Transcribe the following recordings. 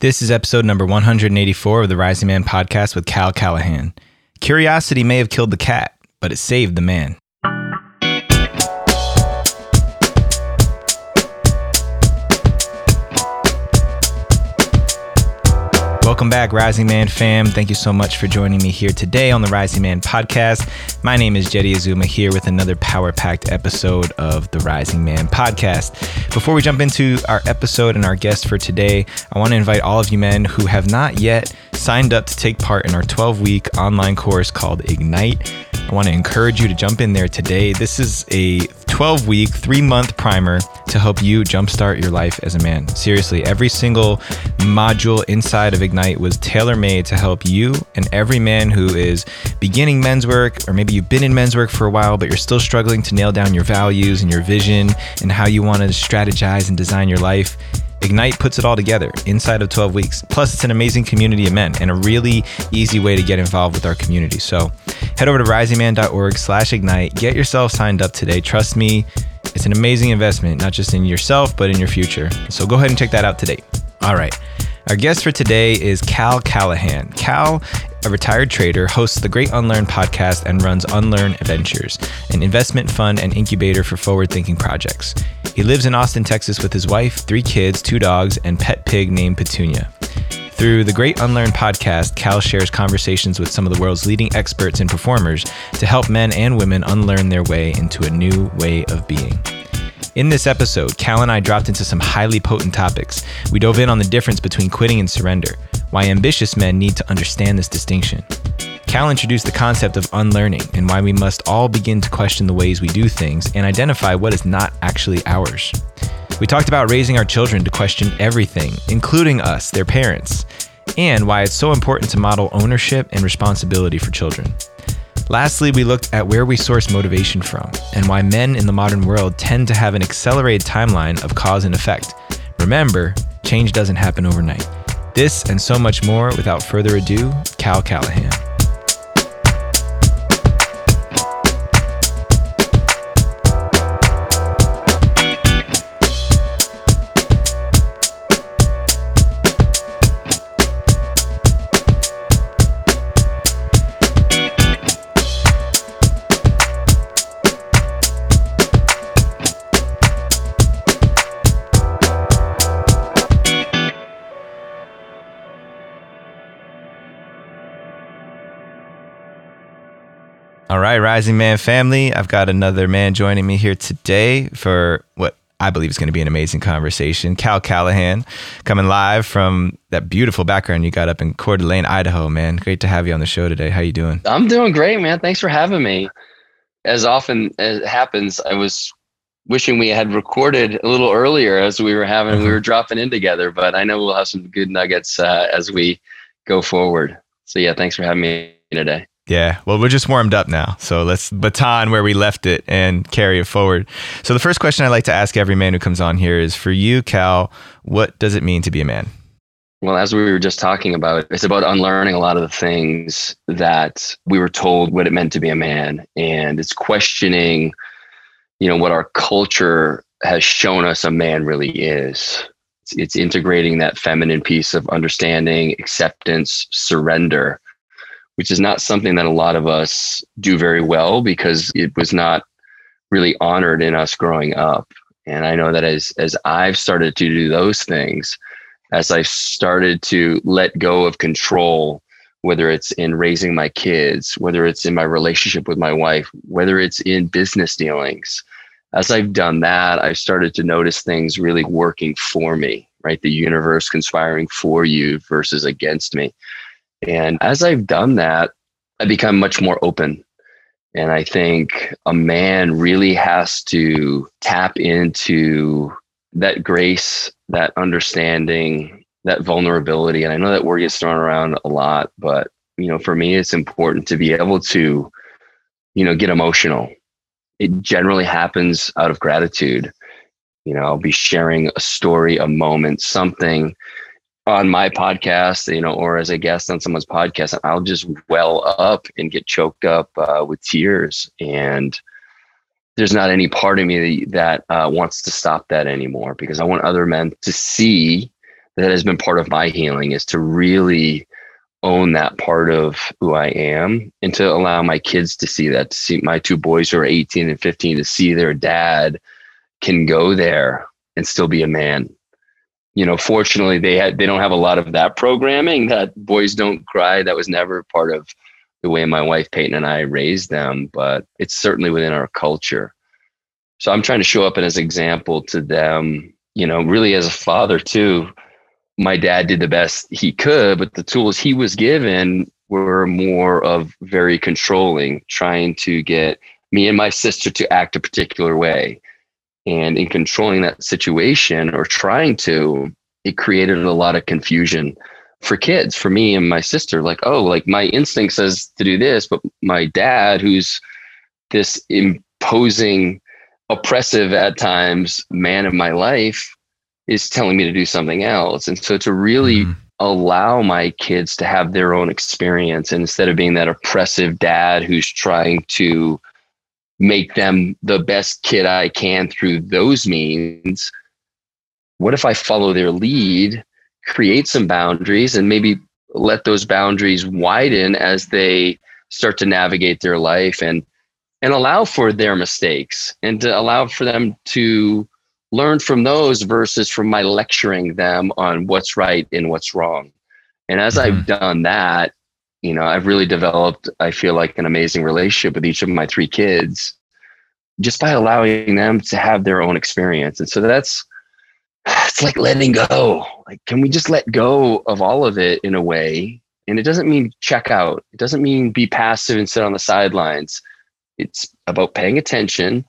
This is episode number 184 of the Rising Man podcast with Cal Callahan. Curiosity may have killed the cat, but it saved the man. Welcome back, Rising Man fam. Thank you so much for joining me here today on the Rising Man podcast. My name is Jeddy Azuma here with another power packed episode of the Rising Man podcast. Before we jump into our episode and our guest for today, I want to invite all of you men who have not yet signed up to take part in our 12 week online course called Ignite. I want to encourage you to jump in there today. This is a 12 week, three month primer to help you jumpstart your life as a man. Seriously, every single module inside of Ignite was tailor made to help you and every man who is beginning men's work, or maybe you've been in men's work for a while, but you're still struggling to nail down your values and your vision and how you want to strategize and design your life. Ignite puts it all together inside of 12 weeks. Plus, it's an amazing community of men and a really easy way to get involved with our community. So head over to risingman.org slash ignite. Get yourself signed up today. Trust me, it's an amazing investment, not just in yourself, but in your future. So go ahead and check that out today. All right. Our guest for today is Cal Callahan. Cal, a retired trader, hosts the Great Unlearn podcast and runs Unlearn Ventures, an investment fund and incubator for forward thinking projects. He lives in Austin, Texas with his wife, three kids, two dogs, and pet pig named Petunia. Through the Great Unlearn podcast, Cal shares conversations with some of the world's leading experts and performers to help men and women unlearn their way into a new way of being. In this episode, Cal and I dropped into some highly potent topics. We dove in on the difference between quitting and surrender, why ambitious men need to understand this distinction. Cal introduced the concept of unlearning and why we must all begin to question the ways we do things and identify what is not actually ours. We talked about raising our children to question everything, including us, their parents, and why it's so important to model ownership and responsibility for children. Lastly, we looked at where we source motivation from and why men in the modern world tend to have an accelerated timeline of cause and effect. Remember, change doesn't happen overnight. This and so much more without further ado, Cal Callahan. All right, Rising Man family. I've got another man joining me here today for what I believe is going to be an amazing conversation. Cal Callahan coming live from that beautiful background you got up in Coeur d'Alene, Idaho, man. Great to have you on the show today. How you doing? I'm doing great, man. Thanks for having me. As often as happens, I was wishing we had recorded a little earlier as we were having we were dropping in together, but I know we'll have some good nuggets uh, as we go forward. So yeah, thanks for having me today. Yeah, well, we're just warmed up now. So let's baton where we left it and carry it forward. So, the first question I like to ask every man who comes on here is for you, Cal, what does it mean to be a man? Well, as we were just talking about, it's about unlearning a lot of the things that we were told what it meant to be a man. And it's questioning, you know, what our culture has shown us a man really is. It's, it's integrating that feminine piece of understanding, acceptance, surrender which is not something that a lot of us do very well because it was not really honored in us growing up. And I know that as as I've started to do those things, as I've started to let go of control, whether it's in raising my kids, whether it's in my relationship with my wife, whether it's in business dealings, as I've done that, I've started to notice things really working for me, right? The universe conspiring for you versus against me. And as I've done that, I become much more open. And I think a man really has to tap into that grace, that understanding, that vulnerability. And I know that word gets thrown around a lot, but you know, for me, it's important to be able to, you know, get emotional. It generally happens out of gratitude. You know, I'll be sharing a story, a moment, something on my podcast, you know, or as a guest on someone's podcast, I'll just well up and get choked up uh, with tears. And there's not any part of me that, that uh, wants to stop that anymore because I want other men to see that has been part of my healing is to really own that part of who I am and to allow my kids to see that, to see my two boys who are 18 and 15 to see their dad can go there and still be a man. You know, fortunately they had they don't have a lot of that programming that boys don't cry. That was never part of the way my wife Peyton and I raised them, but it's certainly within our culture. So I'm trying to show up as an example to them, you know, really as a father too, my dad did the best he could, but the tools he was given were more of very controlling, trying to get me and my sister to act a particular way. And in controlling that situation or trying to, it created a lot of confusion for kids, for me and my sister. Like, oh, like my instinct says to do this, but my dad, who's this imposing, oppressive at times man of my life, is telling me to do something else. And so to really mm. allow my kids to have their own experience and instead of being that oppressive dad who's trying to make them the best kid I can through those means, what if I follow their lead, create some boundaries and maybe let those boundaries widen as they start to navigate their life and and allow for their mistakes and to allow for them to learn from those versus from my lecturing them on what's right and what's wrong. And as mm-hmm. I've done that, you know, I've really developed, I feel like, an amazing relationship with each of my three kids just by allowing them to have their own experience. And so that's, it's like letting go. Like, can we just let go of all of it in a way? And it doesn't mean check out, it doesn't mean be passive and sit on the sidelines. It's about paying attention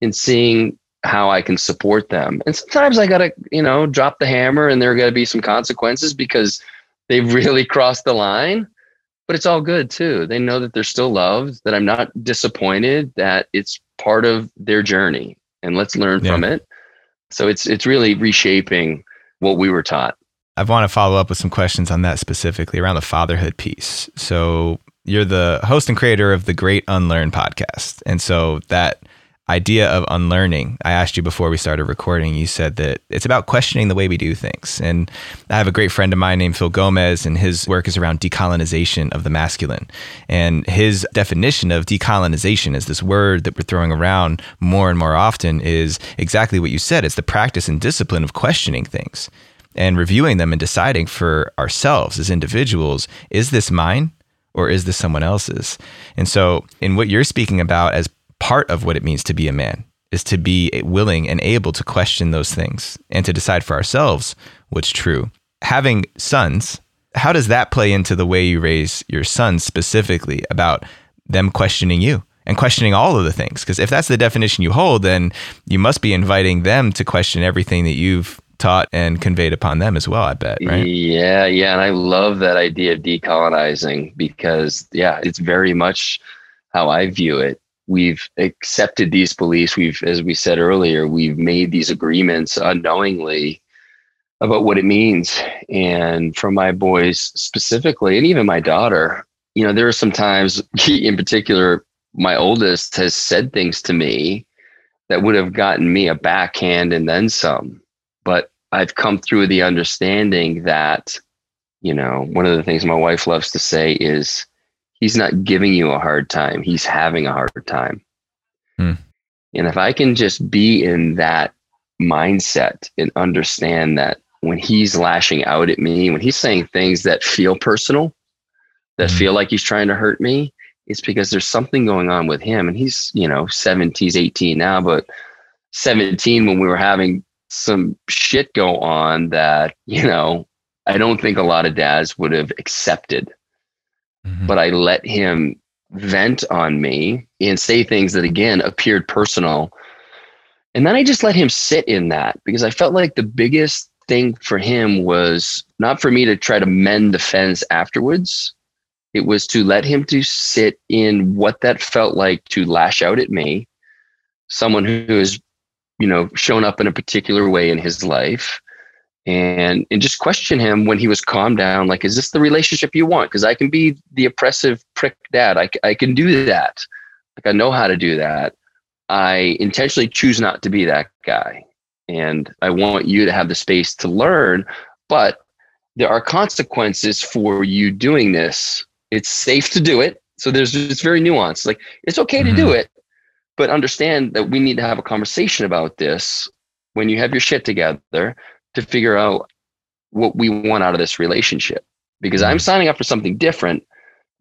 and seeing how I can support them. And sometimes I got to, you know, drop the hammer and there are gonna be some consequences because they've really crossed the line. But it's all good too. They know that they're still loved, that I'm not disappointed, that it's part of their journey and let's learn yeah. from it. So it's it's really reshaping what we were taught. I want to follow up with some questions on that specifically around the fatherhood piece. So you're the host and creator of the Great Unlearn podcast. And so that idea of unlearning. I asked you before we started recording, you said that it's about questioning the way we do things. And I have a great friend of mine named Phil Gomez, and his work is around decolonization of the masculine. And his definition of decolonization is this word that we're throwing around more and more often is exactly what you said it's the practice and discipline of questioning things and reviewing them and deciding for ourselves as individuals is this mine? Or is this someone else's? And so, in what you're speaking about as part of what it means to be a man is to be willing and able to question those things and to decide for ourselves what's true. Having sons, how does that play into the way you raise your sons specifically about them questioning you and questioning all of the things? Because if that's the definition you hold, then you must be inviting them to question everything that you've taught and conveyed upon them as well, I bet, right? Yeah, yeah. And I love that idea of decolonizing because, yeah, it's very much how I view it we've accepted these beliefs. We've as we said earlier we've made these agreements unknowingly about what it means. And for my boys specifically and even my daughter you know there are some times in particular my oldest has said things to me that would have gotten me a backhand and then some. But i've come through the understanding that you know one of the things my wife loves to say is he's not giving you a hard time he's having a hard time hmm. and if i can just be in that mindset and understand that when he's lashing out at me when he's saying things that feel personal that hmm. feel like he's trying to hurt me it's because there's something going on with him and he's you know 17 he's 18 now but 17 when we were having some shit go on that you know i don't think a lot of dads would have accepted mm-hmm. but I let him vent on me and say things that again appeared personal. And then I just let him sit in that because I felt like the biggest thing for him was not for me to try to mend the fence afterwards. It was to let him to sit in what that felt like to lash out at me, someone who has, you know, shown up in a particular way in his life and and just question him when he was calmed down like is this the relationship you want because i can be the oppressive prick dad I, I can do that like i know how to do that i intentionally choose not to be that guy and i want you to have the space to learn but there are consequences for you doing this. It's safe to do it. So there's it's very nuanced. Like it's okay mm-hmm. to do mm-hmm. it, but understand that we need to have a conversation about this when you have your shit together to figure out what we want out of this relationship. Because I'm mm-hmm. signing up for something different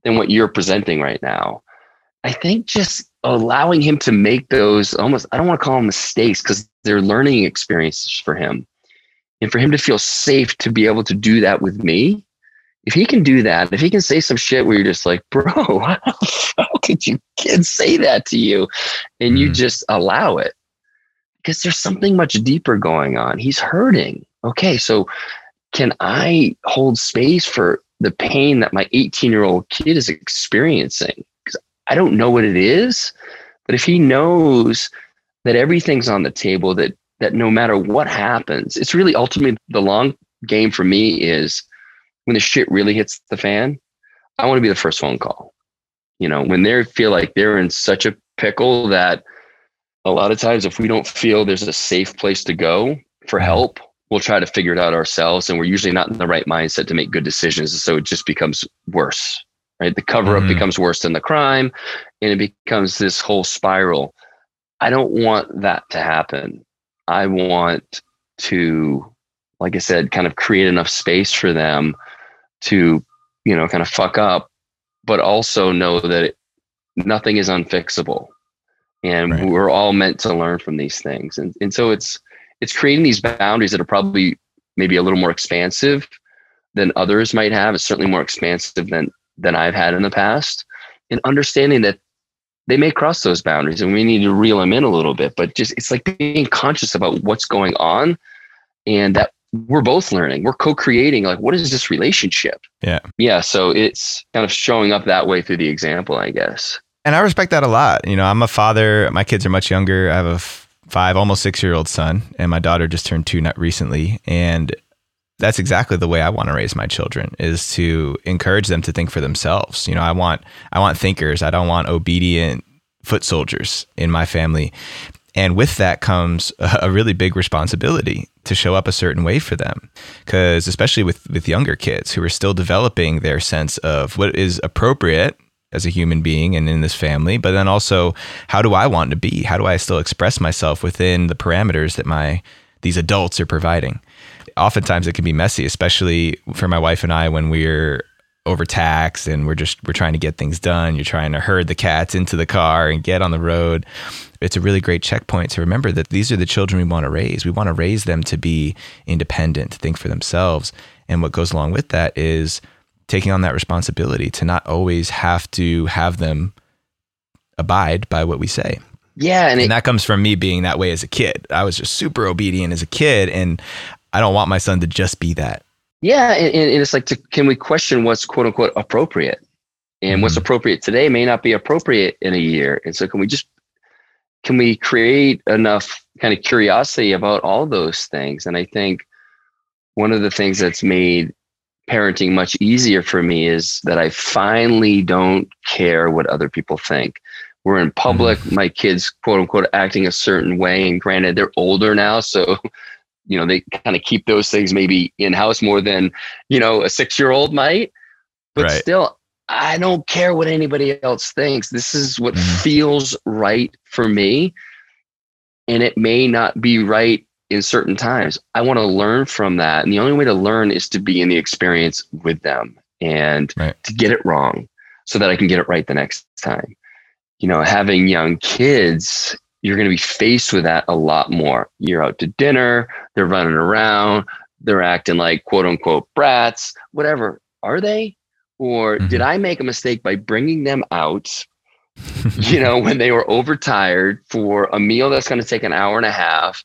than what you're presenting right now. I think just allowing him to make those almost, I don't want to call them mistakes because they're learning experiences for him. And for him to feel safe to be able to do that with me, if he can do that, if he can say some shit where you're just like, bro, how could you kids say that to you? And you mm. just allow it because there's something much deeper going on. He's hurting. Okay, so can I hold space for the pain that my 18 year old kid is experiencing? Because I don't know what it is, but if he knows that everything's on the table, that that no matter what happens, it's really ultimately the long game for me is when the shit really hits the fan, I want to be the first phone call. You know, when they feel like they're in such a pickle that a lot of times if we don't feel there's a safe place to go for mm-hmm. help, we'll try to figure it out ourselves. And we're usually not in the right mindset to make good decisions. So it just becomes worse, right? The cover up mm-hmm. becomes worse than the crime and it becomes this whole spiral. I don't want that to happen. I want to, like I said, kind of create enough space for them to, you know, kind of fuck up, but also know that it, nothing is unfixable. And right. we're all meant to learn from these things. And, and so it's, it's creating these boundaries that are probably maybe a little more expansive than others might have. It's certainly more expansive than, than I've had in the past. And understanding that they may cross those boundaries and we need to reel them in a little bit but just it's like being conscious about what's going on and that we're both learning we're co-creating like what is this relationship yeah yeah so it's kind of showing up that way through the example i guess and i respect that a lot you know i'm a father my kids are much younger i have a five almost six year old son and my daughter just turned two not recently and that's exactly the way I want to raise my children is to encourage them to think for themselves. You know, I want I want thinkers. I don't want obedient foot soldiers in my family. And with that comes a really big responsibility to show up a certain way for them. Cuz especially with with younger kids who are still developing their sense of what is appropriate as a human being and in this family, but then also how do I want to be? How do I still express myself within the parameters that my these adults are providing? oftentimes it can be messy, especially for my wife and I when we're overtaxed and we're just we're trying to get things done. You're trying to herd the cats into the car and get on the road. It's a really great checkpoint to remember that these are the children we want to raise. We want to raise them to be independent, to think for themselves. And what goes along with that is taking on that responsibility to not always have to have them abide by what we say. Yeah, and, and it, that comes from me being that way as a kid. I was just super obedient as a kid, and I don't want my son to just be that. Yeah, and, and it's like, to, can we question what's quote unquote appropriate? And mm-hmm. what's appropriate today may not be appropriate in a year. And so, can we just can we create enough kind of curiosity about all those things? And I think one of the things that's made parenting much easier for me is that I finally don't care what other people think. We're in public, mm-hmm. my kids, quote unquote, acting a certain way. And granted, they're older now, so you know they kind of keep those things maybe in house more than you know a six year old might but right. still i don't care what anybody else thinks this is what mm-hmm. feels right for me and it may not be right in certain times i want to learn from that and the only way to learn is to be in the experience with them and right. to get it wrong so that i can get it right the next time you know having young kids you're going to be faced with that a lot more. You're out to dinner, they're running around, they're acting like quote unquote brats, whatever. Are they? Or mm-hmm. did I make a mistake by bringing them out, you know, when they were overtired for a meal that's going to take an hour and a half,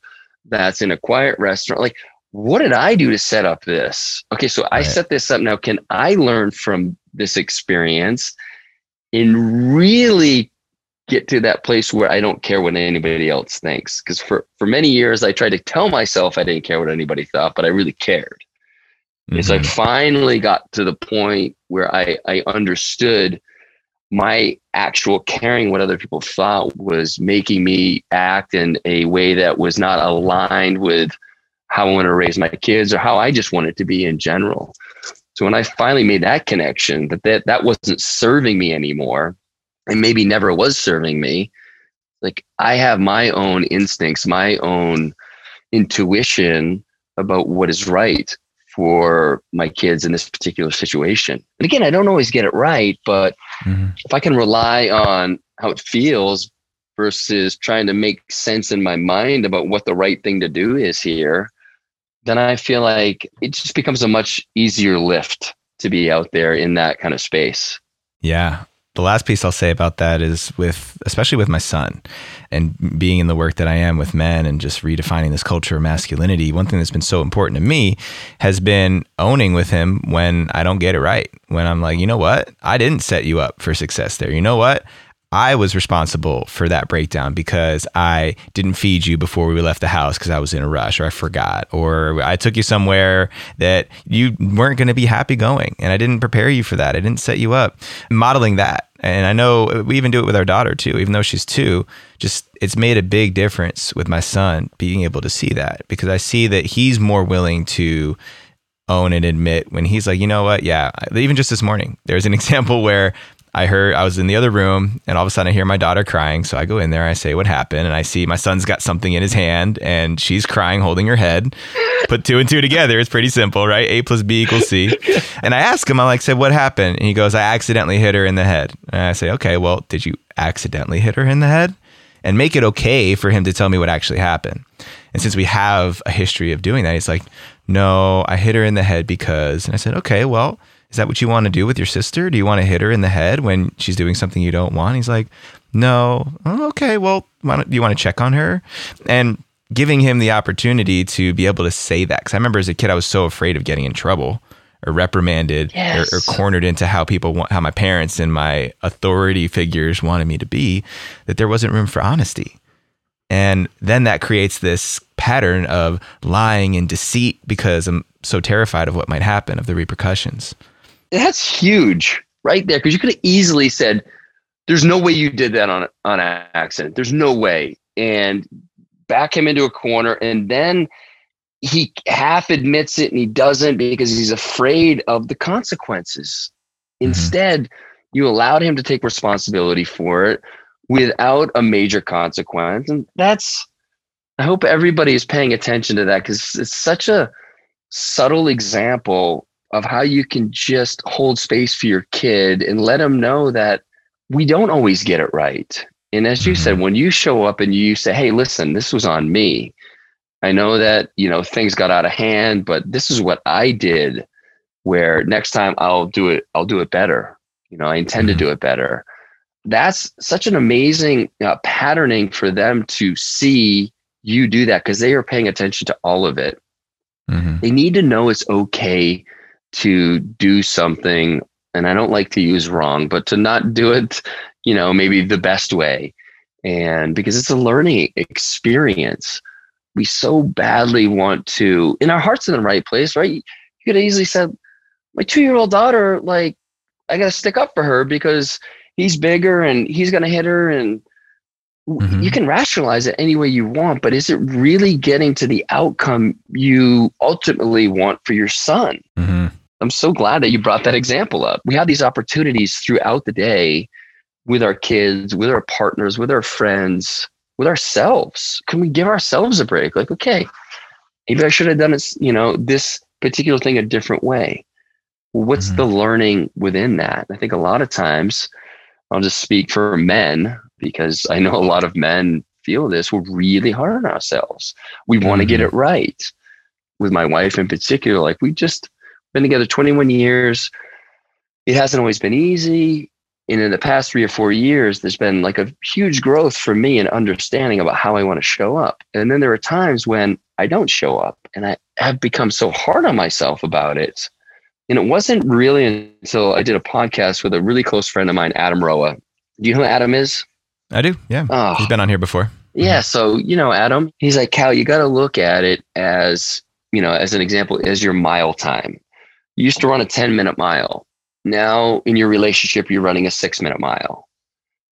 that's in a quiet restaurant? Like, what did I do to set up this? Okay, so I set this up now. Can I learn from this experience and really get to that place where I don't care what anybody else thinks. Because for, for many years, I tried to tell myself I didn't care what anybody thought, but I really cared. Mm-hmm. So I finally got to the point where I, I understood my actual caring what other people thought was making me act in a way that was not aligned with how I want to raise my kids or how I just wanted to be in general. So when I finally made that connection that that, that wasn't serving me anymore and maybe never was serving me, like I have my own instincts, my own intuition about what is right for my kids in this particular situation. And again, I don't always get it right, but mm-hmm. if I can rely on how it feels versus trying to make sense in my mind about what the right thing to do is here, then I feel like it just becomes a much easier lift to be out there in that kind of space. Yeah the last piece I'll say about that is with, especially with my son and being in the work that I am with men and just redefining this culture of masculinity. One thing that's been so important to me has been owning with him when I don't get it right. When I'm like, you know what? I didn't set you up for success there. You know what? I was responsible for that breakdown because I didn't feed you before we left the house because I was in a rush or I forgot or I took you somewhere that you weren't going to be happy going and I didn't prepare you for that. I didn't set you up. Modeling that. And I know uh, we even do it with our daughter too, even though she's two, just it's made a big difference with my son being able to see that because I see that he's more willing to own and admit when he's like, you know what? Yeah. Even just this morning, there's an example where I heard I was in the other room and all of a sudden I hear my daughter crying. So I go in there, I say, What happened? And I see my son's got something in his hand and she's crying, holding her head. Put two and two together. It's pretty simple, right? A plus B equals C. And I ask him, I like said, What happened? And he goes, I accidentally hit her in the head. And I say, Okay, well, did you accidentally hit her in the head? And make it okay for him to tell me what actually happened. And since we have a history of doing that, he's like, No, I hit her in the head because. And I said, Okay, well, is that what you want to do with your sister? Do you want to hit her in the head when she's doing something you don't want? He's like, no. Oh, okay, well, do you want to check on her? And giving him the opportunity to be able to say that. Because I remember as a kid, I was so afraid of getting in trouble or reprimanded yes. or, or, cornered into how people want, how my parents and my authority figures wanted me to be, that there wasn't room for honesty. And then that creates this pattern of lying and deceit because I'm so terrified of what might happen, of the repercussions. That's huge right there. Cause you could have easily said, there's no way you did that on, on accident. There's no way. And back him into a corner. And then he half admits it and he doesn't because he's afraid of the consequences. Mm-hmm. Instead, you allowed him to take responsibility for it without a major consequence. And that's, I hope everybody is paying attention to that because it's such a subtle example of how you can just hold space for your kid and let them know that we don't always get it right. And as you said, mm-hmm. when you show up and you say, Hey, listen, this was on me. I know that, you know, things got out of hand, but this is what I did where next time I'll do it, I'll do it better. You know, I intend mm-hmm. to do it better. That's such an amazing uh, patterning for them to see you do that because they are paying attention to all of it. Mm-hmm. They need to know it's okay to do something and I don't like to use wrong, but to not do it, you know, maybe the best way. And because it's a learning experience, we so badly want to, in our hearts in the right place, right? You could have easily said, my two year old daughter, like, I got to stick up for her because he's bigger and he's to hit her. And mm-hmm. you can rationalize it any way you want, but is it really getting to the outcome you ultimately want for your son? Mm-hmm. I'm so glad that you brought that example up. We have these opportunities throughout the day with our kids, with our partners, with our friends, with ourselves. Can we give ourselves a break? Like, okay, maybe I should have done it, you know, this particular thing a different way. what's mm-hmm. the learning within that? I think a lot of times, I'll just speak for men because I know a lot of men feel this. We're really hard on ourselves. We want to get mm-hmm. it right. With my wife in particular, like we just been together 21 years. It hasn't always been easy. And in the past three or four years, there's been like a huge growth for me in understanding about how I want to show up. And then there are times when I don't show up and I have become so hard on myself about it. And it wasn't really until I did a podcast with a really close friend of mine, Adam Roa. Do you know who Adam is? I do. Yeah. Oh. He's been on here before. Yeah. So, you know, Adam, he's like, Cal, you got to look at it as, you know, as an example, as your mile time. You used to run a 10 minute mile. Now in your relationship, you're running a six minute mile.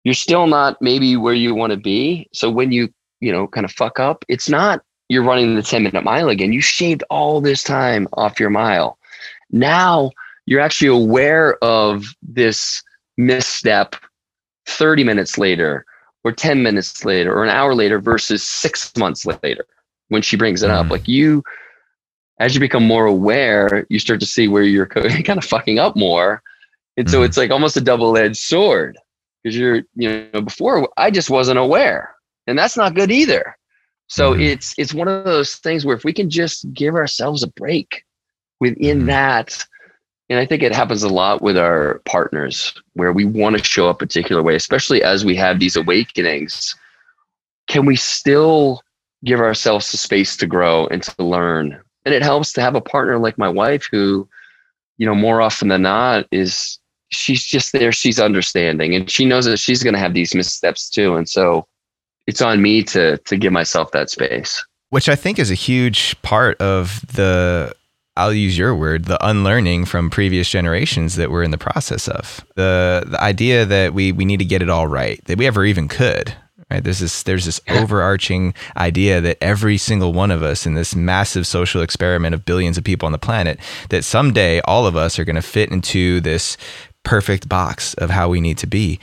You're still not maybe where you want to be. So when you, you know, kind of fuck up, it's not you're running the 10 minute mile again. You shaved all this time off your mile. Now you're actually aware of this misstep 30 minutes later or 10 minutes later or an hour later versus six months later when she brings it mm. up. Like you, as you become more aware, you start to see where you're kind of fucking up more. And mm. so mm-hmm. it's like almost a double edged sword because you're, you know, before I just wasn't aware and that's not good either. So mm. it's, it's one of those things where if we can just give ourselves a break within mm. that, and I think it happens a lot with our partners where we want to show up a particular way, especially as we have these awakenings. Can we still give ourselves the space to grow and to learn? And it helps to have a partner like my wife who, you know, more often than not is she's just there, she's understanding and she knows that she's going to have these missteps too. And so it's on me to to give myself that space. Which I think is a huge part of the I'll use your word, the unlearning from previous generations that we're in the process of. The the idea that we we need to get it all right, that we ever even could. Right? There's this there's this overarching idea that every single one of us in this massive social experiment of billions of people on the planet, that someday all of us are going to fit into this perfect box of how we need to be.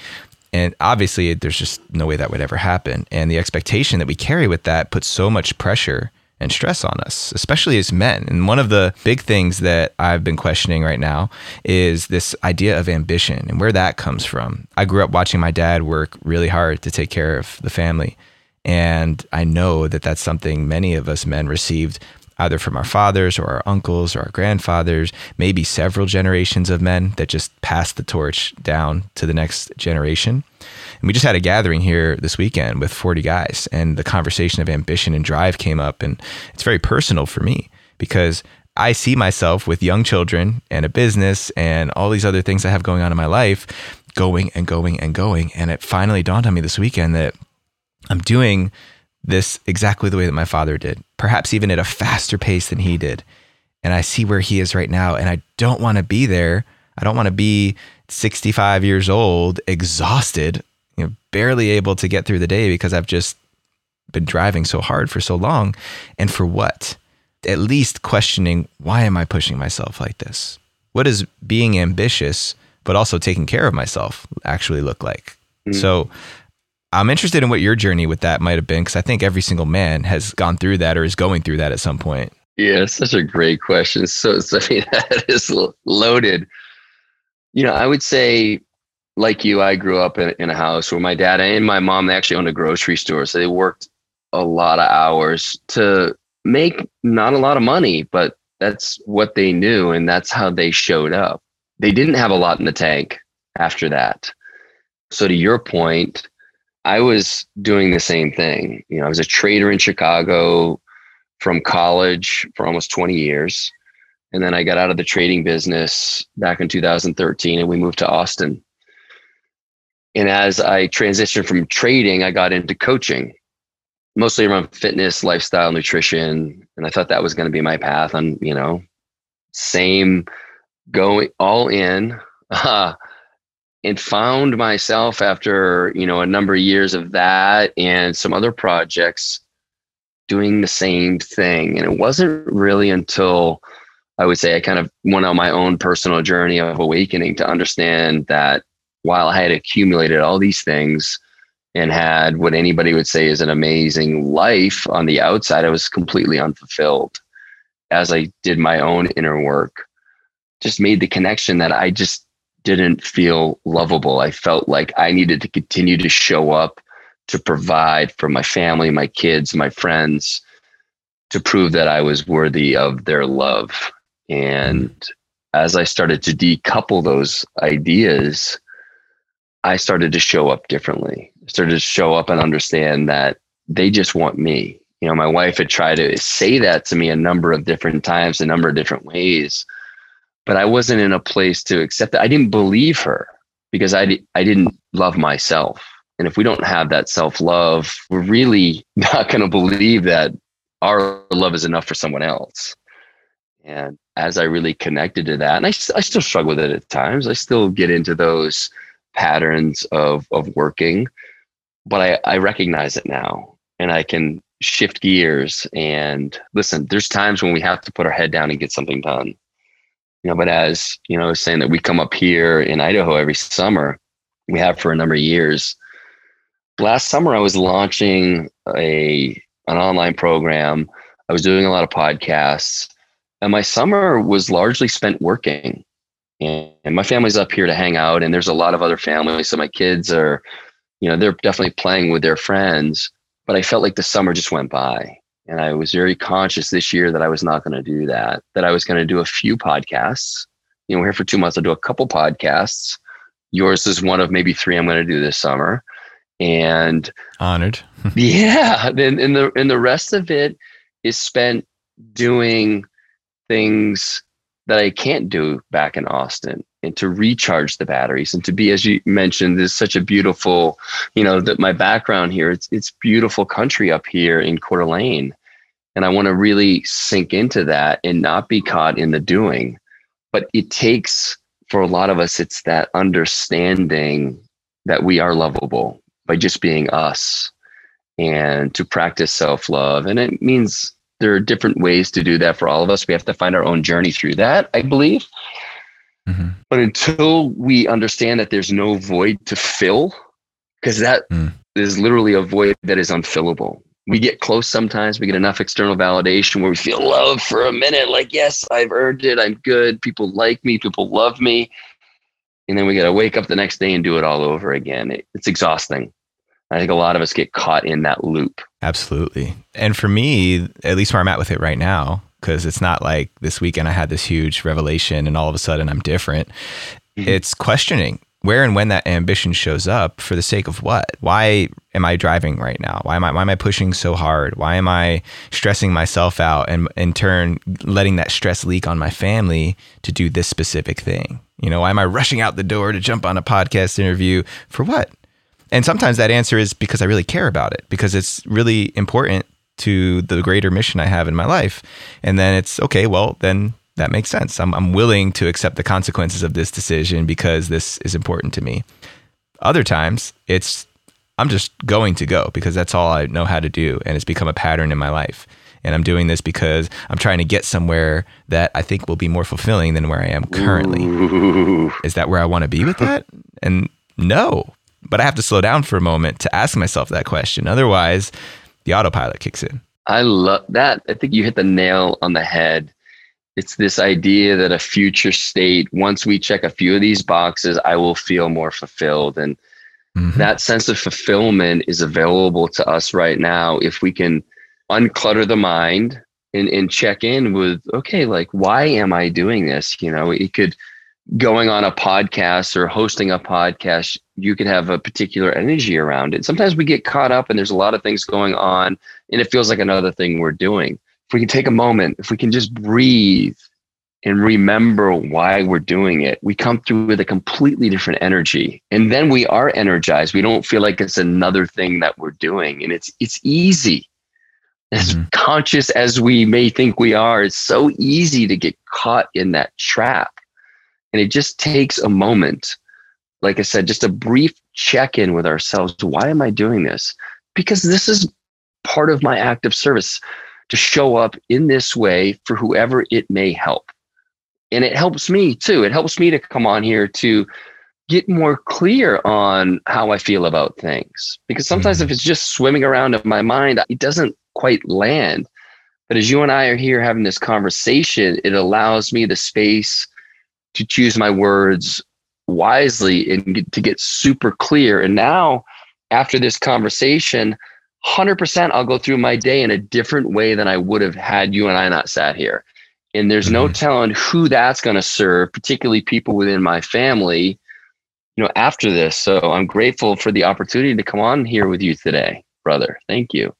And obviously, there's just no way that would ever happen. And the expectation that we carry with that puts so much pressure and stress on us, especially as men. And one of the big things that I've been questioning right now is this idea of ambition and where that comes from. I grew up watching my dad work really hard to take care of the family. And I know that that's something many of us men received either from our fathers or our uncles or our grandfathers, maybe several generations of men that just passed the torch down to the next generation. And we just had a gathering here this weekend with 40 guys, and the conversation of ambition and drive came up. And it's very personal for me because I see myself with young children and a business and all these other things I have going on in my life going and going and going. And it finally dawned on me this weekend that I'm doing this exactly the way that my father did, perhaps even at a faster pace than he did. And I see where he is right now, and I don't want to be there. I don't want to be 65 years old, exhausted, you know, barely able to get through the day because I've just been driving so hard for so long. And for what? At least questioning why am I pushing myself like this? What does being ambitious, but also taking care of myself actually look like? Mm-hmm. So I'm interested in what your journey with that might have been because I think every single man has gone through that or is going through that at some point. Yeah, such a great question. So, so I mean, that is loaded. You know, I would say like you, I grew up in, in a house where my dad and my mom they actually owned a grocery store, so they worked a lot of hours to make not a lot of money, but that's what they knew, and that's how they showed up. They didn't have a lot in the tank after that. So to your point, I was doing the same thing. You know, I was a trader in Chicago from college for almost 20 years. And then I got out of the trading business back in 2013 and we moved to Austin and as I transitioned from trading, I got into coaching, mostly around fitness, lifestyle, nutrition. And I thought that was going to be my path. And, you know, same going all in. Uh, and found myself after, you know, a number of years of that and some other projects doing the same thing. And it wasn't really until I would say I kind of went on my own personal journey of awakening to understand that while I had accumulated all these things and had what anybody would say is an amazing life on the outside, I was completely unfulfilled as I did my own inner work. Just made the connection that I just didn't feel lovable. I felt like I needed to continue to show up to provide for my family, my kids, my friends, to prove that I was worthy of their love. And as I started to decouple those ideas, I started to show up differently. I started to show up and understand that they just want me. You know, my wife had tried to say that to me a number of different times, a number of different ways, but I wasn't in a place to accept that. I didn't believe her because I, I didn't love myself. And if we don't have that self love, we're really not going to believe that our love is enough for someone else. And as I really connected to that, and I, I still struggle with it at times, I still get into those patterns of of working but i i recognize it now and i can shift gears and listen, there's times when we have to put our head down and get something done. Know, but as you know, saying that we come up here in Idaho every summer, we have for a number of years. Last summer I was launching a an online program. I was doing a lot of podcasts. And my summer was largely spent working. And my family's up here to hang out, and there's a lot of other families. So my kids are, you know, they're definitely playing with their friends but I felt like the summer just went by. And I was very conscious this year that I was not going to do that, that I was going to do a few podcasts. You know, we're here for two months. I'll do a couple podcasts. Yours is one of maybe three I'm going to do this summer. And honored. yeah. Then and the and the rest of it is spent doing things that I can't do back in Austin and to recharge the batteries. And to be as you mentioned this is such a beautiful you know that my background here it's it's beautiful country up here in Coeur d'Alene. And I want to really sink into that and not be caught in the doing. But it takes for a lot of us it's that understanding that we are lovable by just being us and to practice self-love. And it means there are different ways to do that for all of us. We have to find our own journey through that i believe Mm-hmm. But until we understand that there's no void to fill, because that mm. is literally a void that is unfillable. We get close sometimes, we get enough external validation where we feel love for a minute, like, yes, I've earned it, I'm good, people like me, people love me. And then we got to wake up the next day and do it all over again. It, it's exhausting. I think a lot of us get caught in that loop. Absolutely. And for me, at least where I'm at with it right now, because it's not like this weekend I had this huge revelation and all of a sudden I'm different. Mm-hmm. It's questioning where and when that ambition shows up for the sake of what? Why am I driving right now? Why am I why am I pushing so hard? Why am I stressing myself out and in turn letting that stress leak on my family to do this specific thing? You know, why am I rushing out the door to jump on a podcast interview for what? And sometimes that answer is because I really care about it, because it's really important to the greater mission I have in my life. And then it's okay, well, then that makes sense. I'm, I'm willing to accept the consequences of this decision because this is important to me. Other times, it's I'm just going to go because that's all I know how to do. And it's become a pattern in my life. And I'm doing this because I'm trying to get somewhere that I think will be more fulfilling than where I am currently. Ooh. Is that where I want to be with that? And no, but I have to slow down for a moment to ask myself that question. Otherwise, the autopilot kicks in. I love that. I think you hit the nail on the head. It's this idea that a future state, once we check a few of these boxes, I will feel more fulfilled. And mm-hmm. that sense of fulfillment is available to us right now if we can unclutter the mind and, and check in with, okay, like, why am I doing this? You know, it could going on a podcast or hosting a podcast, you could have a particular energy around it. Sometimes we get caught up and there's a lot of things going on and it feels like another thing we're doing. If we can take a moment, if we can just breathe and remember why we're doing it, we come through with a completely different energy. And then we are energized. We don't feel like it's another thing that we're doing. And it's it's easy. As mm-hmm. conscious as we may think we are, it's so easy to get caught in that trap and it just takes a moment, like I said, just a brief check in with ourselves. Why am I doing this? Because this is part of my act of service to show up in this way for whoever it may help. And it helps me too. It helps me to come on here to get more clear on how I feel about things. Because sometimes mm-hmm. if it's just swimming around in my mind, it doesn't quite land. But as you and I are here having this conversation, it allows me the space to choose my words wisely and get, to get super clear. And now, after this conversation, 100% I'll go through my day in a different way than I would have had you and I not sat here. And there's no mm-hmm. telling who that's going to serve, particularly people within my family, you know, after this. So I'm grateful for the opportunity to come on here with you today, brother. Thank you.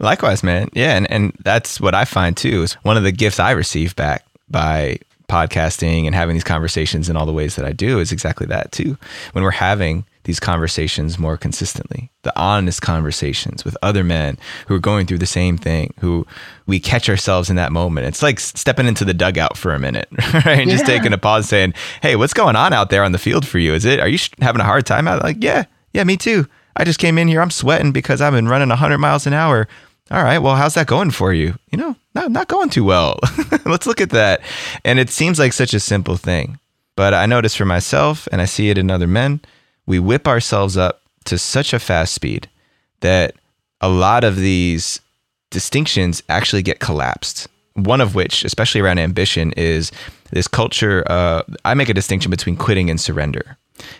Likewise, man. Yeah. And, and that's what I find too is one of the gifts I receive back by podcasting and having these conversations in all the ways that I do is exactly that too. When we're having these conversations more consistently, the honest conversations with other men who are going through the same thing, who we catch ourselves in that moment. It's like stepping into the dugout for a minute, right? And yeah. just taking a pause saying, Hey, what's going on out there on the field for you? Is it, are you having a hard time out? Like, yeah, yeah, me too. I just came in here. I'm sweating because I've been running 100 miles an hour all right, well, how's that going for you? You know, not, not going too well. Let's look at that. And it seems like such a simple thing. But I notice for myself, and I see it in other men, we whip ourselves up to such a fast speed that a lot of these distinctions actually get collapsed. One of which, especially around ambition, is this culture. Uh, I make a distinction between quitting and surrender.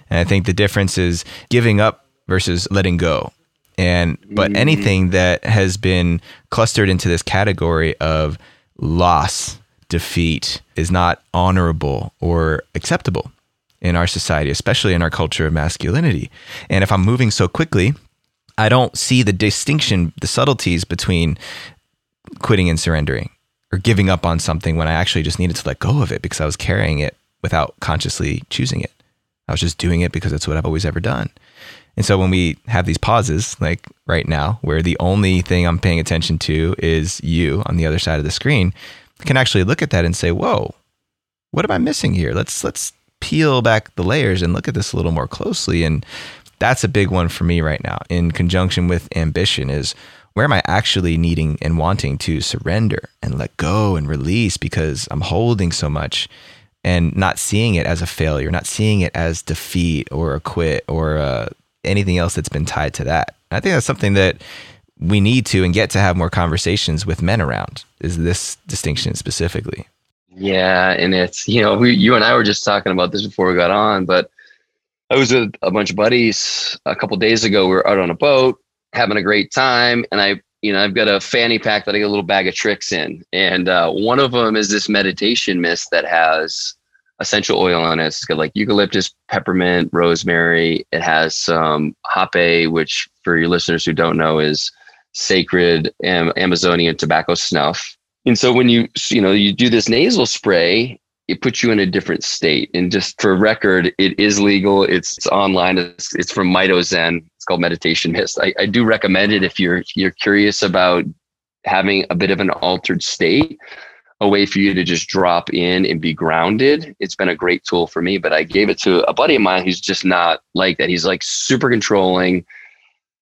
And I think the difference is giving up versus letting go. And but mm. anything that has been clustered into this category of loss, defeat is not honorable or acceptable in our society, especially in our culture of masculinity. And if I'm moving so quickly, I don't see the distinction, the subtleties between quitting and surrendering or giving up on something when I actually just needed to let go of it because I was carrying it without consciously choosing it. I was just doing it because it's what I've always ever done. And so when we have these pauses, like right now, where the only thing I'm paying attention to is you on the other side of the screen, I can actually look at that and say, "Whoa, what am I missing here? Let's let's peel back the layers and look at this a little more closely." And that's a big one for me right now, in conjunction with ambition, is where am I actually needing and wanting to surrender and let go and release because I'm holding so much and not seeing it as a failure, not seeing it as defeat or a quit or a anything else that's been tied to that. I think that's something that we need to and get to have more conversations with men around is this distinction specifically. Yeah, and it's you know we, you and I were just talking about this before we got on, but I was with a bunch of buddies a couple days ago. We were out on a boat having a great time, and I you know I've got a fanny pack that I get a little bag of tricks in, and uh, one of them is this meditation mist that has essential oil on it. It's got like eucalyptus, peppermint, rosemary. It has some hape, which for your listeners who don't know is sacred Am- Amazonian tobacco snuff. And so when you you know you do this nasal spray, it puts you in a different state. And just for record, it is legal. It's, it's online. It's, it's from MitoZen. It's called Meditation Mist. I, I do recommend it if you're you're curious about having a bit of an altered state a way for you to just drop in and be grounded. It's been a great tool for me, but I gave it to a buddy of mine who's just not like that. He's like super controlling.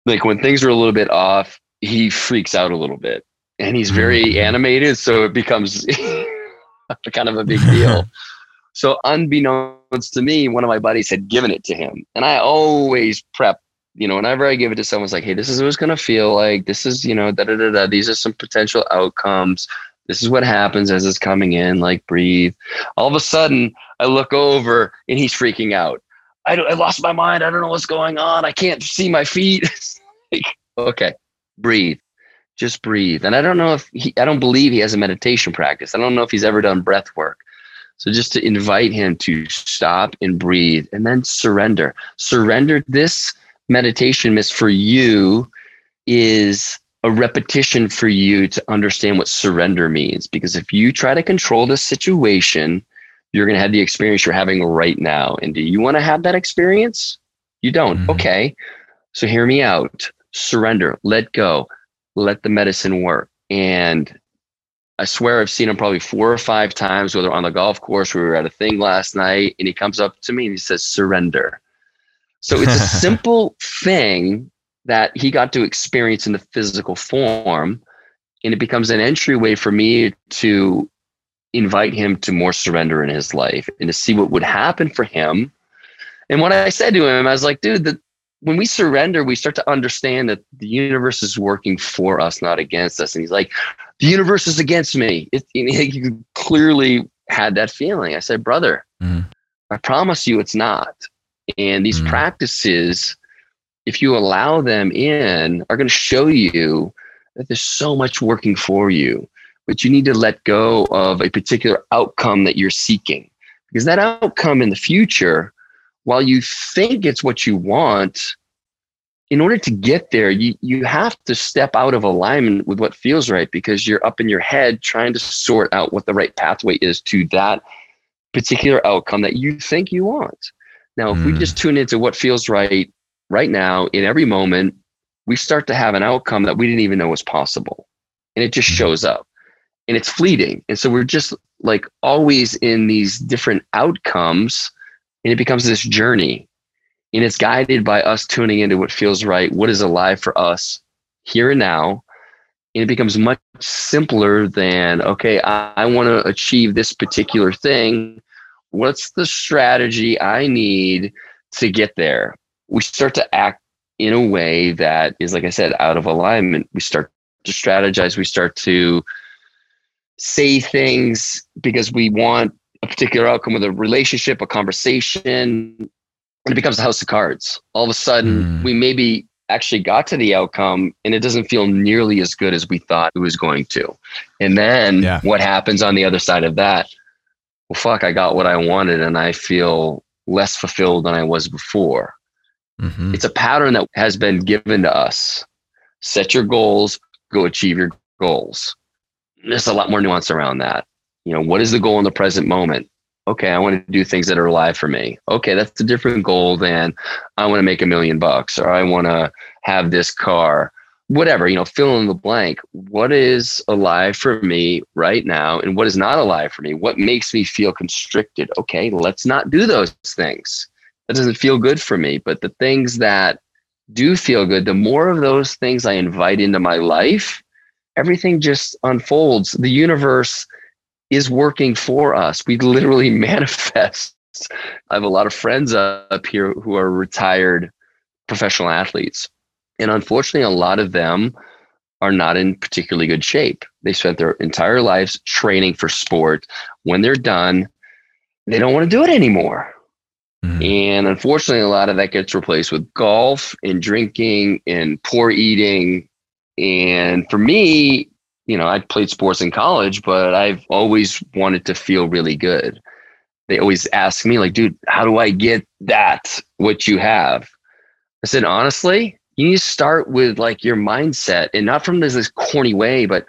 Like when things are a little bit off, he freaks out a little bit and he's very mm-hmm. animated. So it becomes kind of a big deal. so unbeknownst to me, one of my buddies had given it to him and I always prep you know, whenever I give it to someone, it's like, hey, this is what it's going to feel like. This is, you know, da da da da. These are some potential outcomes this is what happens as it's coming in like breathe. All of a sudden i look over and he's freaking out. I, I lost my mind. I don't know what's going on. I can't see my feet. Okay breathe. Just breathe. And i don't know if he i don't believe he has a meditation practice. I don't know if he's ever done breath work. So just to invite him to stop and breathe and then surrender. Surrender this meditation miss for you is a repetition for you to understand what surrender means. Because if you try to control the situation, you're going to have the experience you're having right now. And do you want to have that experience? You don't. Mm-hmm. Okay. So hear me out. Surrender, let go, let the medicine work. And I swear I've seen him probably four or five times, whether on the golf course, we were at a thing last night, and he comes up to me and he says, surrender. So it's a simple thing that he got to experience in the physical form. And it becomes an entryway for me to invite him to more surrender in his life and to see what would happen for him. And what I said to him, I was like, dude, the, when we surrender, we start to understand that the universe is working for us, not against us. And he's like, the universe is against me. It, you clearly had that feeling. I said, brother, mm. I promise you it's not. And these mm. practices if you allow them in, are going to show you that there's so much working for you, but you need to let go of a particular outcome that you're seeking. Because that outcome in the future, while you think it's what you want, in order to get there, you, you have to step out of alignment with what feels right because you're up in your head trying to sort out what the right pathway is to that particular outcome that you think you want. Now, if mm. we hmm. just tune into what feels right right now, in every moment, we start to have an outcome that we didn't even know was possible. And it just mm-hmm. shows up and it's fleeting. And so we're just like always in these different outcomes and it becomes this journey. And it's guided by us tuning into what feels right, what is alive for us here and now. And it becomes much simpler than, okay, I, I want to achieve this particular thing. What's the strategy I need to get there? We start to act in a way that is, like I said, out of alignment. We start to strategize. We start to say things because we want a particular outcome with a relationship, a conversation, and it becomes a house of cards. All of a sudden, mm. we maybe actually got to the outcome and it doesn't feel nearly as good as we thought it was going to. And then yeah. what happens on the other side of that? Well, fuck, I got what I wanted and I feel less fulfilled than I was before. Mm-hmm. It's a pattern that has been given to us. Set your goals, go achieve your goals. There's a lot more nuance around that. You know, what is the goal in the present moment? Okay, I want to do things that are alive for me. Okay, that's a different goal than I want to make a million bucks or I want to have this car. Whatever, you know, fill in the blank. What is alive for me right now and what is not alive for me? What makes me feel constricted? Okay, let's not do those things. That doesn't feel good for me. But the things that do feel good, the more of those things I invite into my life, everything just unfolds. The universe is working for us. We literally manifest. I have a lot of friends up here who are retired professional athletes. And unfortunately, a lot of them are not in particularly good shape. They spent their entire lives training for sport. When they're done, they don't want to do it anymore. Mm-hmm. And unfortunately, a lot of that gets replaced with golf and drinking and poor eating. And for me, you know, I played sports in college, but I've always wanted to feel really good. They always ask me, like, dude, how do I get that, what you have? I said, honestly, you need to start with like your mindset and not from this, this corny way, but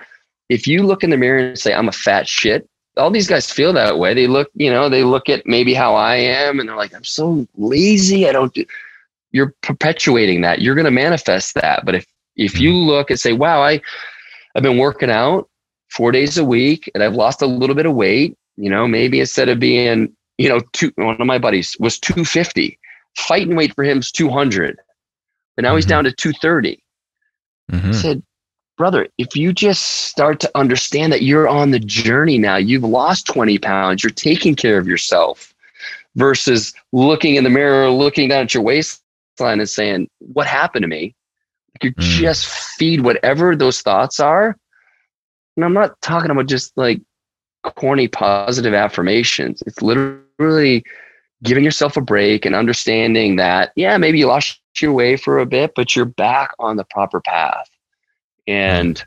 if you look in the mirror and say, I'm a fat shit, all these guys feel that way. They look, you know, they look at maybe how I am and they're like, I'm so lazy. I don't do, you're perpetuating that. You're going to manifest that. But if, if you mm-hmm. look and say, wow, I, I've been working out four days a week and I've lost a little bit of weight. You know, maybe instead of being, you know, two, one of my buddies was 250. Fighting weight for him is 200. But now mm-hmm. he's down to 230. Mm-hmm. I said, brother, if you just start to understand that you're on the journey now, you've lost 20 pounds, you're taking care of yourself versus looking in the mirror, looking down at your waistline and saying, What happened to me? You mm. just feed whatever those thoughts are. And I'm not talking about just like corny positive affirmations. It's literally giving yourself a break and understanding that, yeah, maybe you lost your way for a bit, but you're back on the proper path. And,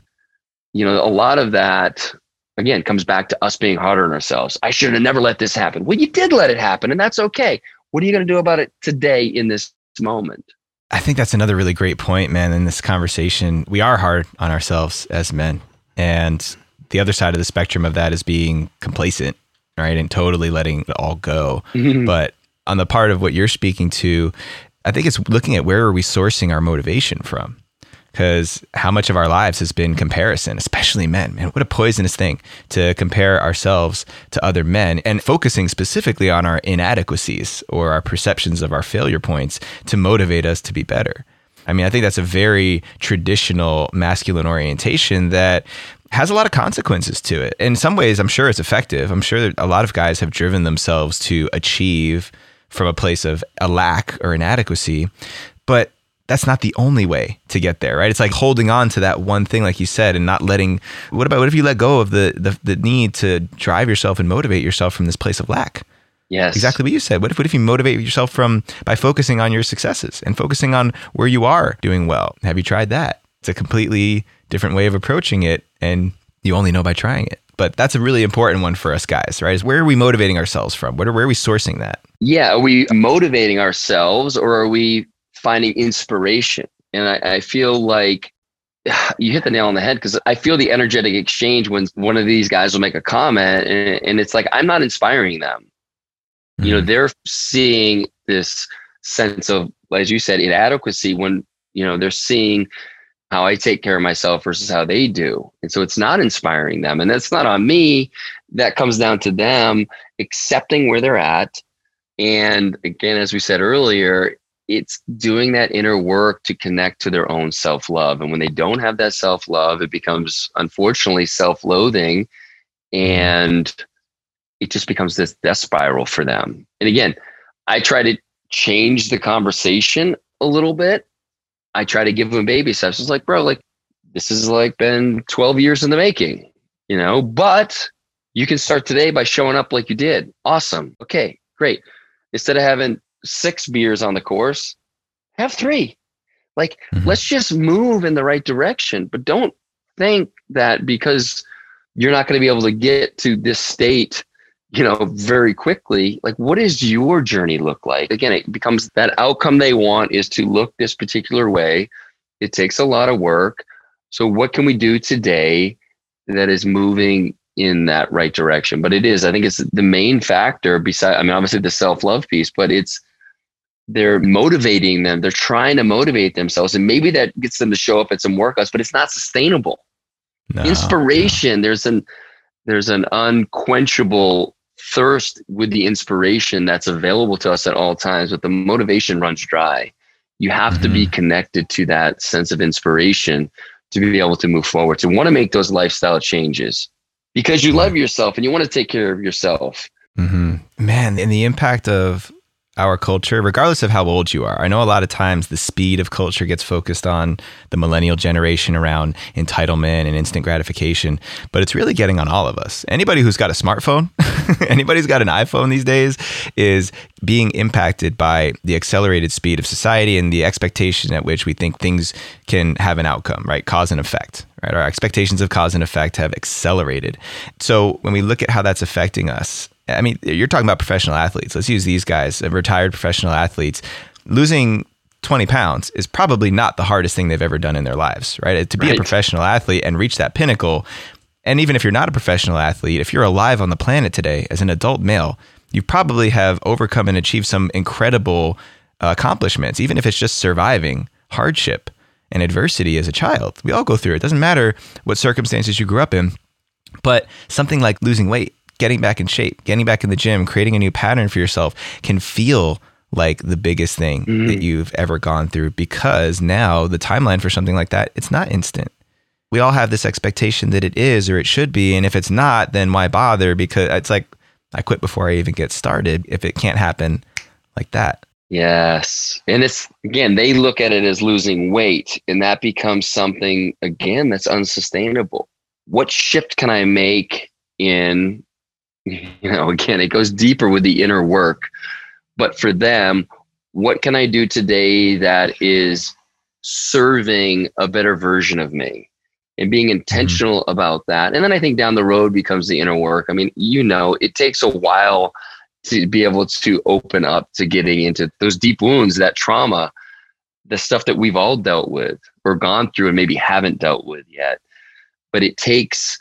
you know, a lot of that, again, comes back to us being harder on ourselves. I should have never let this happen. Well, you did let it happen, and that's okay. What are you going to do about it today in this moment? I think that's another really great point, man, in this conversation. We are hard on ourselves as men. And the other side of the spectrum of that is being complacent, right? And totally letting it all go. Mm-hmm. But on the part of what you're speaking to, I think it's looking at where are we sourcing our motivation from? Because how much of our lives has been comparison, especially men. Man, what a poisonous thing to compare ourselves to other men and focusing specifically on our inadequacies or our perceptions of our failure points to motivate us to be better. I mean, I think that's a very traditional masculine orientation that has a lot of consequences to it. In some ways, I'm sure it's effective. I'm sure that a lot of guys have driven themselves to achieve from a place of a lack or inadequacy. But that's not the only way to get there, right? It's like holding on to that one thing, like you said, and not letting. What about what if you let go of the the, the need to drive yourself and motivate yourself from this place of lack? Yes, exactly what you said. What if what if you motivate yourself from by focusing on your successes and focusing on where you are doing well? Have you tried that? It's a completely different way of approaching it, and you only know by trying it. But that's a really important one for us guys, right? Is where are we motivating ourselves from? Where, where are we sourcing that? Yeah, are we motivating ourselves, or are we finding inspiration. And I, I feel like you hit the nail on the head because I feel the energetic exchange when one of these guys will make a comment and, and it's like, I'm not inspiring them. Mm-hmm. You know, mm-hmm. they're seeing this sense of, as you said, inadequacy when, you know, they're seeing how I take care of myself versus how they do. And so it's not inspiring them. And that's not on me. That comes down to them accepting where they're at. And again, as we said earlier, it's doing that inner work to connect to their own self love. And when they don't have that self love, it becomes unfortunately self loathing and it just becomes this death spiral for them. And again, I try to change the conversation a little bit. I try to give them baby steps. It's like, bro, like this has like been 12 years in the making, you know, but you can start today by showing up like you did. Awesome. Okay, great. Instead of having six beers on the course, have three. Like, mm-hmm. let's just move in the right direction, but don't think that because you're not going to be able to get to this state you know very quickly like what does your journey look like again it becomes that outcome they want is to look this particular way it takes a lot of work so what can we do today that is moving in that right direction but it is i think it's the main factor beside i mean obviously the self-love piece but it's they're motivating them they're trying to motivate themselves and maybe that gets them to show up at some workouts but it's not sustainable no, inspiration no. there's an there's an unquenchable thirst with the inspiration that's available to us at all times but the motivation runs dry you have mm-hmm. to be mm-hmm. connected to that sense of inspiration to be able to move forward to want to make those lifestyle changes because you love yourself and you want to take care of yourself mm-hmm. man and the impact of our culture, regardless of how old you are. I know a lot of times the speed of culture gets focused on the millennial generation around entitlement and instant gratification, but it's really getting on all of us. Anybody who's got a smartphone, anybody who's got an iPhone these days is being impacted by the accelerated speed of society and the expectation at which we think things can have an outcome, right? Cause and effect, right? Our expectations of cause and effect have accelerated. So when we look at how that's affecting us, I mean, you're talking about professional athletes. Let's use these guys, retired professional athletes. Losing 20 pounds is probably not the hardest thing they've ever done in their lives, right? To be right. a professional athlete and reach that pinnacle. And even if you're not a professional athlete, if you're alive on the planet today as an adult male, you probably have overcome and achieved some incredible uh, accomplishments, even if it's just surviving hardship and adversity as a child. We all go through it. It doesn't matter what circumstances you grew up in. But something like losing weight getting back in shape, getting back in the gym, creating a new pattern for yourself can feel like the biggest thing mm-hmm. that you've ever gone through because now the timeline for something like that, it's not instant. We all have this expectation that it is or it should be. And if it's not, then why bother? Because it's like, I quit before I even get started if it can't happen like that. Yes. And it's again, they look at it as losing weight, and that becomes something again that's unsustainable. What shift can I make in you know again it goes deeper with the inner work but for them what can i do today that is serving a better version of me and being mm-hmm. intentional mm-hmm. about that and then i think down the road becomes the inner work i mean you know it takes a while to be able to open up to getting into those deep wounds that trauma the stuff that we've all dealt with or gone through and maybe haven't dealt with yet but it takes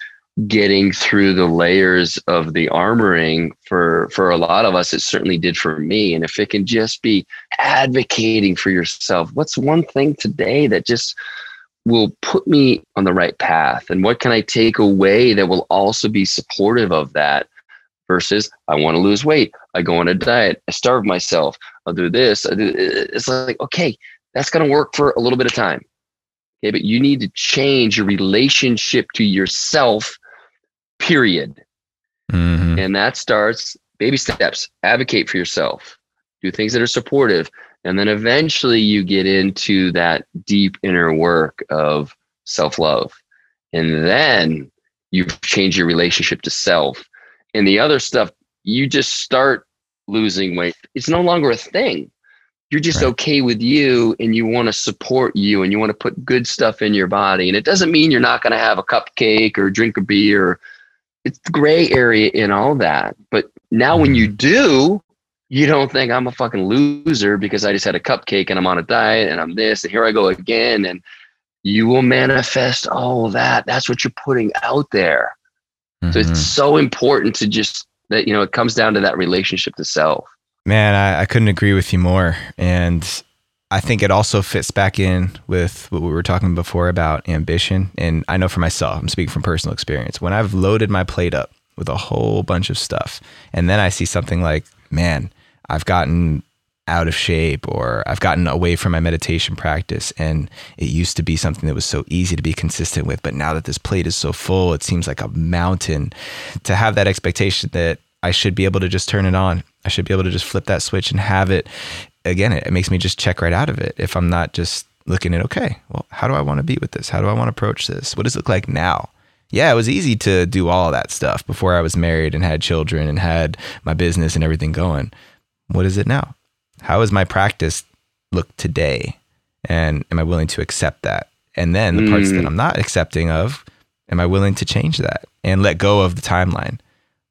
getting through the layers of the armoring for for a lot of us it certainly did for me. And if it can just be advocating for yourself what's one thing today that just will put me on the right path? And what can i take away that will also be supportive of that versus i want to lose weight i go on a diet i starve myself i'll do this I do, it's like okay that's going to work for a little bit of time. Okay but you need to change your relationship to yourself period. Mm-hmm. And that starts baby steps, advocate for yourself, do things that are supportive. And then eventually you get into that deep inner work of self love. And then you change your relationship to self. And the other stuff, you just start losing weight. It's no longer a thing. You're just right. okay with you and you want to support you and you want to put good stuff in your body. And it doesn't mean you're not going to have a cupcake or drink a beer it's the gray area in all that. But now when you do, you don't think I'm a fucking loser because I just had a cupcake and I'm on a diet and I'm this and here I go again. And you will manifest all that. That's what you're putting out there. Mm-hmm. So it's mm-hmm. so important to just that, you know, it comes down to that relationship to self. Man, I, I couldn't agree with you more. And I think it also fits back in with what we were talking before about ambition. And I know for myself, I'm speaking from personal experience. When I've loaded my plate up with a whole bunch of stuff, and then I see something like, man, I've gotten out of shape or I've gotten away from my meditation practice and it used to be something that was so easy to be consistent with but now that this plate is so full it seems like a mountain to have that expectation that I should be able to just turn it on I should be able to just flip that switch and have it again it, it makes me just check right out of it if I'm not just looking at okay well how do I want to be with this how do I want to approach this what does it look like now yeah, it was easy to do all that stuff before I was married and had children and had my business and everything going. What is it now? How does my practice look today? And am I willing to accept that? And then the parts that mm. I'm not accepting of, am I willing to change that and let go of the timeline?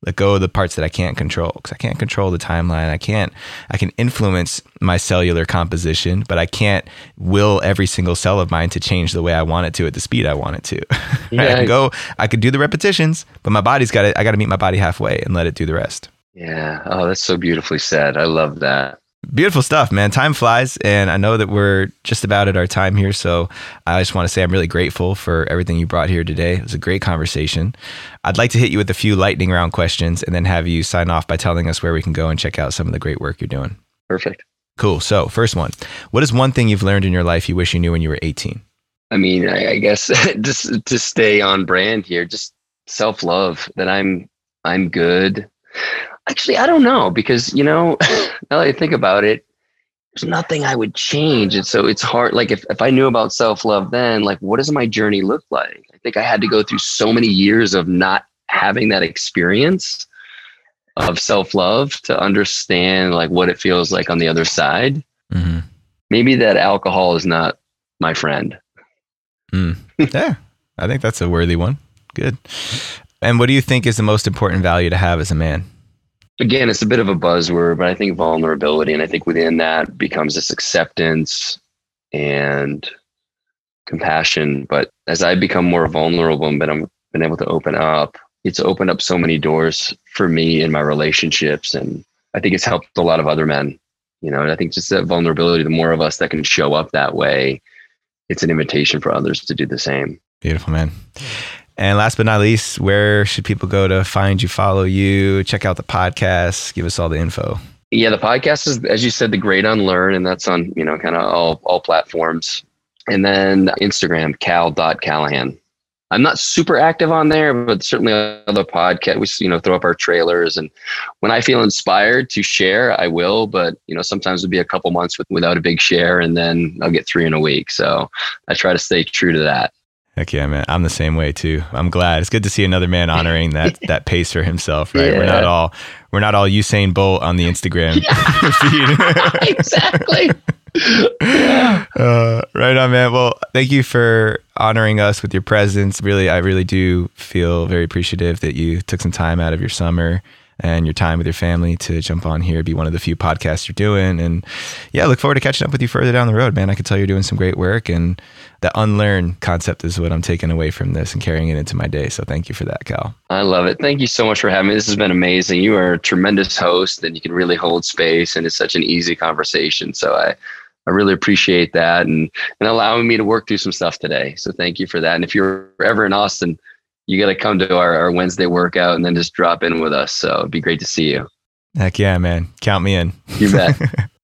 Let go of the parts that I can't control because I can't control the timeline. I can't, I can influence my cellular composition, but I can't will every single cell of mine to change the way I want it to at the speed I want it to. Yeah. I can go, I could do the repetitions, but my body's got to, I got to meet my body halfway and let it do the rest. Yeah. Oh, that's so beautifully said. I love that. Beautiful stuff, man. Time flies, and I know that we're just about at our time here. So I just want to say I'm really grateful for everything you brought here today. It was a great conversation. I'd like to hit you with a few lightning round questions and then have you sign off by telling us where we can go and check out some of the great work you're doing. Perfect. Cool. So, first one What is one thing you've learned in your life you wish you knew when you were 18? I mean, I, I guess just to stay on brand here, just self love that I'm I'm good. Actually, I don't know because you know, now that I think about it, there's nothing I would change. And so it's hard. Like if, if I knew about self-love then, like what does my journey look like? I think I had to go through so many years of not having that experience of self-love to understand like what it feels like on the other side. Mm-hmm. Maybe that alcohol is not my friend. Mm. Yeah, I think that's a worthy one. Good. And what do you think is the most important value to have as a man? Again, it's a bit of a buzzword, but I think vulnerability, and I think within that becomes this acceptance and compassion. But as I become more vulnerable and been, um, been able to open up, it's opened up so many doors for me in my relationships, and I think it's helped a lot of other men. You know, and I think just that vulnerability, the more of us that can show up that way, it's an invitation for others to do the same. Beautiful, man. And last but not least, where should people go to find you, follow you, check out the podcast, give us all the info? Yeah, the podcast is, as you said, the Great Unlearn, and that's on you know kind of all all platforms. And then Instagram, cal.callahan. I'm not super active on there, but certainly other podcast. We you know throw up our trailers, and when I feel inspired to share, I will. But you know sometimes it'll be a couple months with, without a big share, and then I'll get three in a week. So I try to stay true to that. Heck yeah, man. I'm the same way too. I'm glad. It's good to see another man honoring that that pace for himself, right? Yeah. We're not all we're not all Usain Bolt on the Instagram feed. exactly. yeah. Uh, right on, man. Well, thank you for honoring us with your presence. Really, I really do feel very appreciative that you took some time out of your summer and your time with your family to jump on here, be one of the few podcasts you're doing. And yeah, look forward to catching up with you further down the road, man. I can tell you're doing some great work. And the unlearn concept is what I'm taking away from this and carrying it into my day. So thank you for that, Cal. I love it. Thank you so much for having me. This has been amazing. You are a tremendous host and you can really hold space and it's such an easy conversation. So I, I really appreciate that and, and allowing me to work through some stuff today. So thank you for that. And if you're ever in Austin, you got to come to our, our Wednesday workout and then just drop in with us. So it'd be great to see you. Heck yeah, man. Count me in. You bet.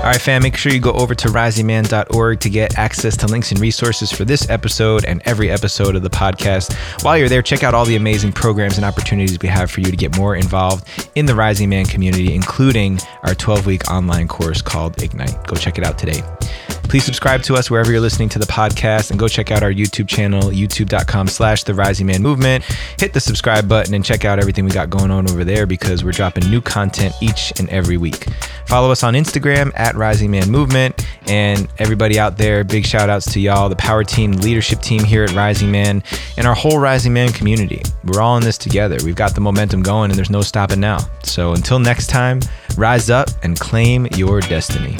All right, fam, make sure you go over to risingman.org to get access to links and resources for this episode and every episode of the podcast. While you're there, check out all the amazing programs and opportunities we have for you to get more involved in the Rising Man community, including our 12 week online course called Ignite. Go check it out today. Please subscribe to us wherever you're listening to the podcast and go check out our YouTube channel, youtube.com slash the Rising Man Movement. Hit the subscribe button and check out everything we got going on over there because we're dropping new content each and every week. Follow us on Instagram at Rising Man Movement. And everybody out there, big shout outs to y'all, the power team, leadership team here at Rising Man, and our whole Rising Man community. We're all in this together. We've got the momentum going and there's no stopping now. So until next time, rise up and claim your destiny.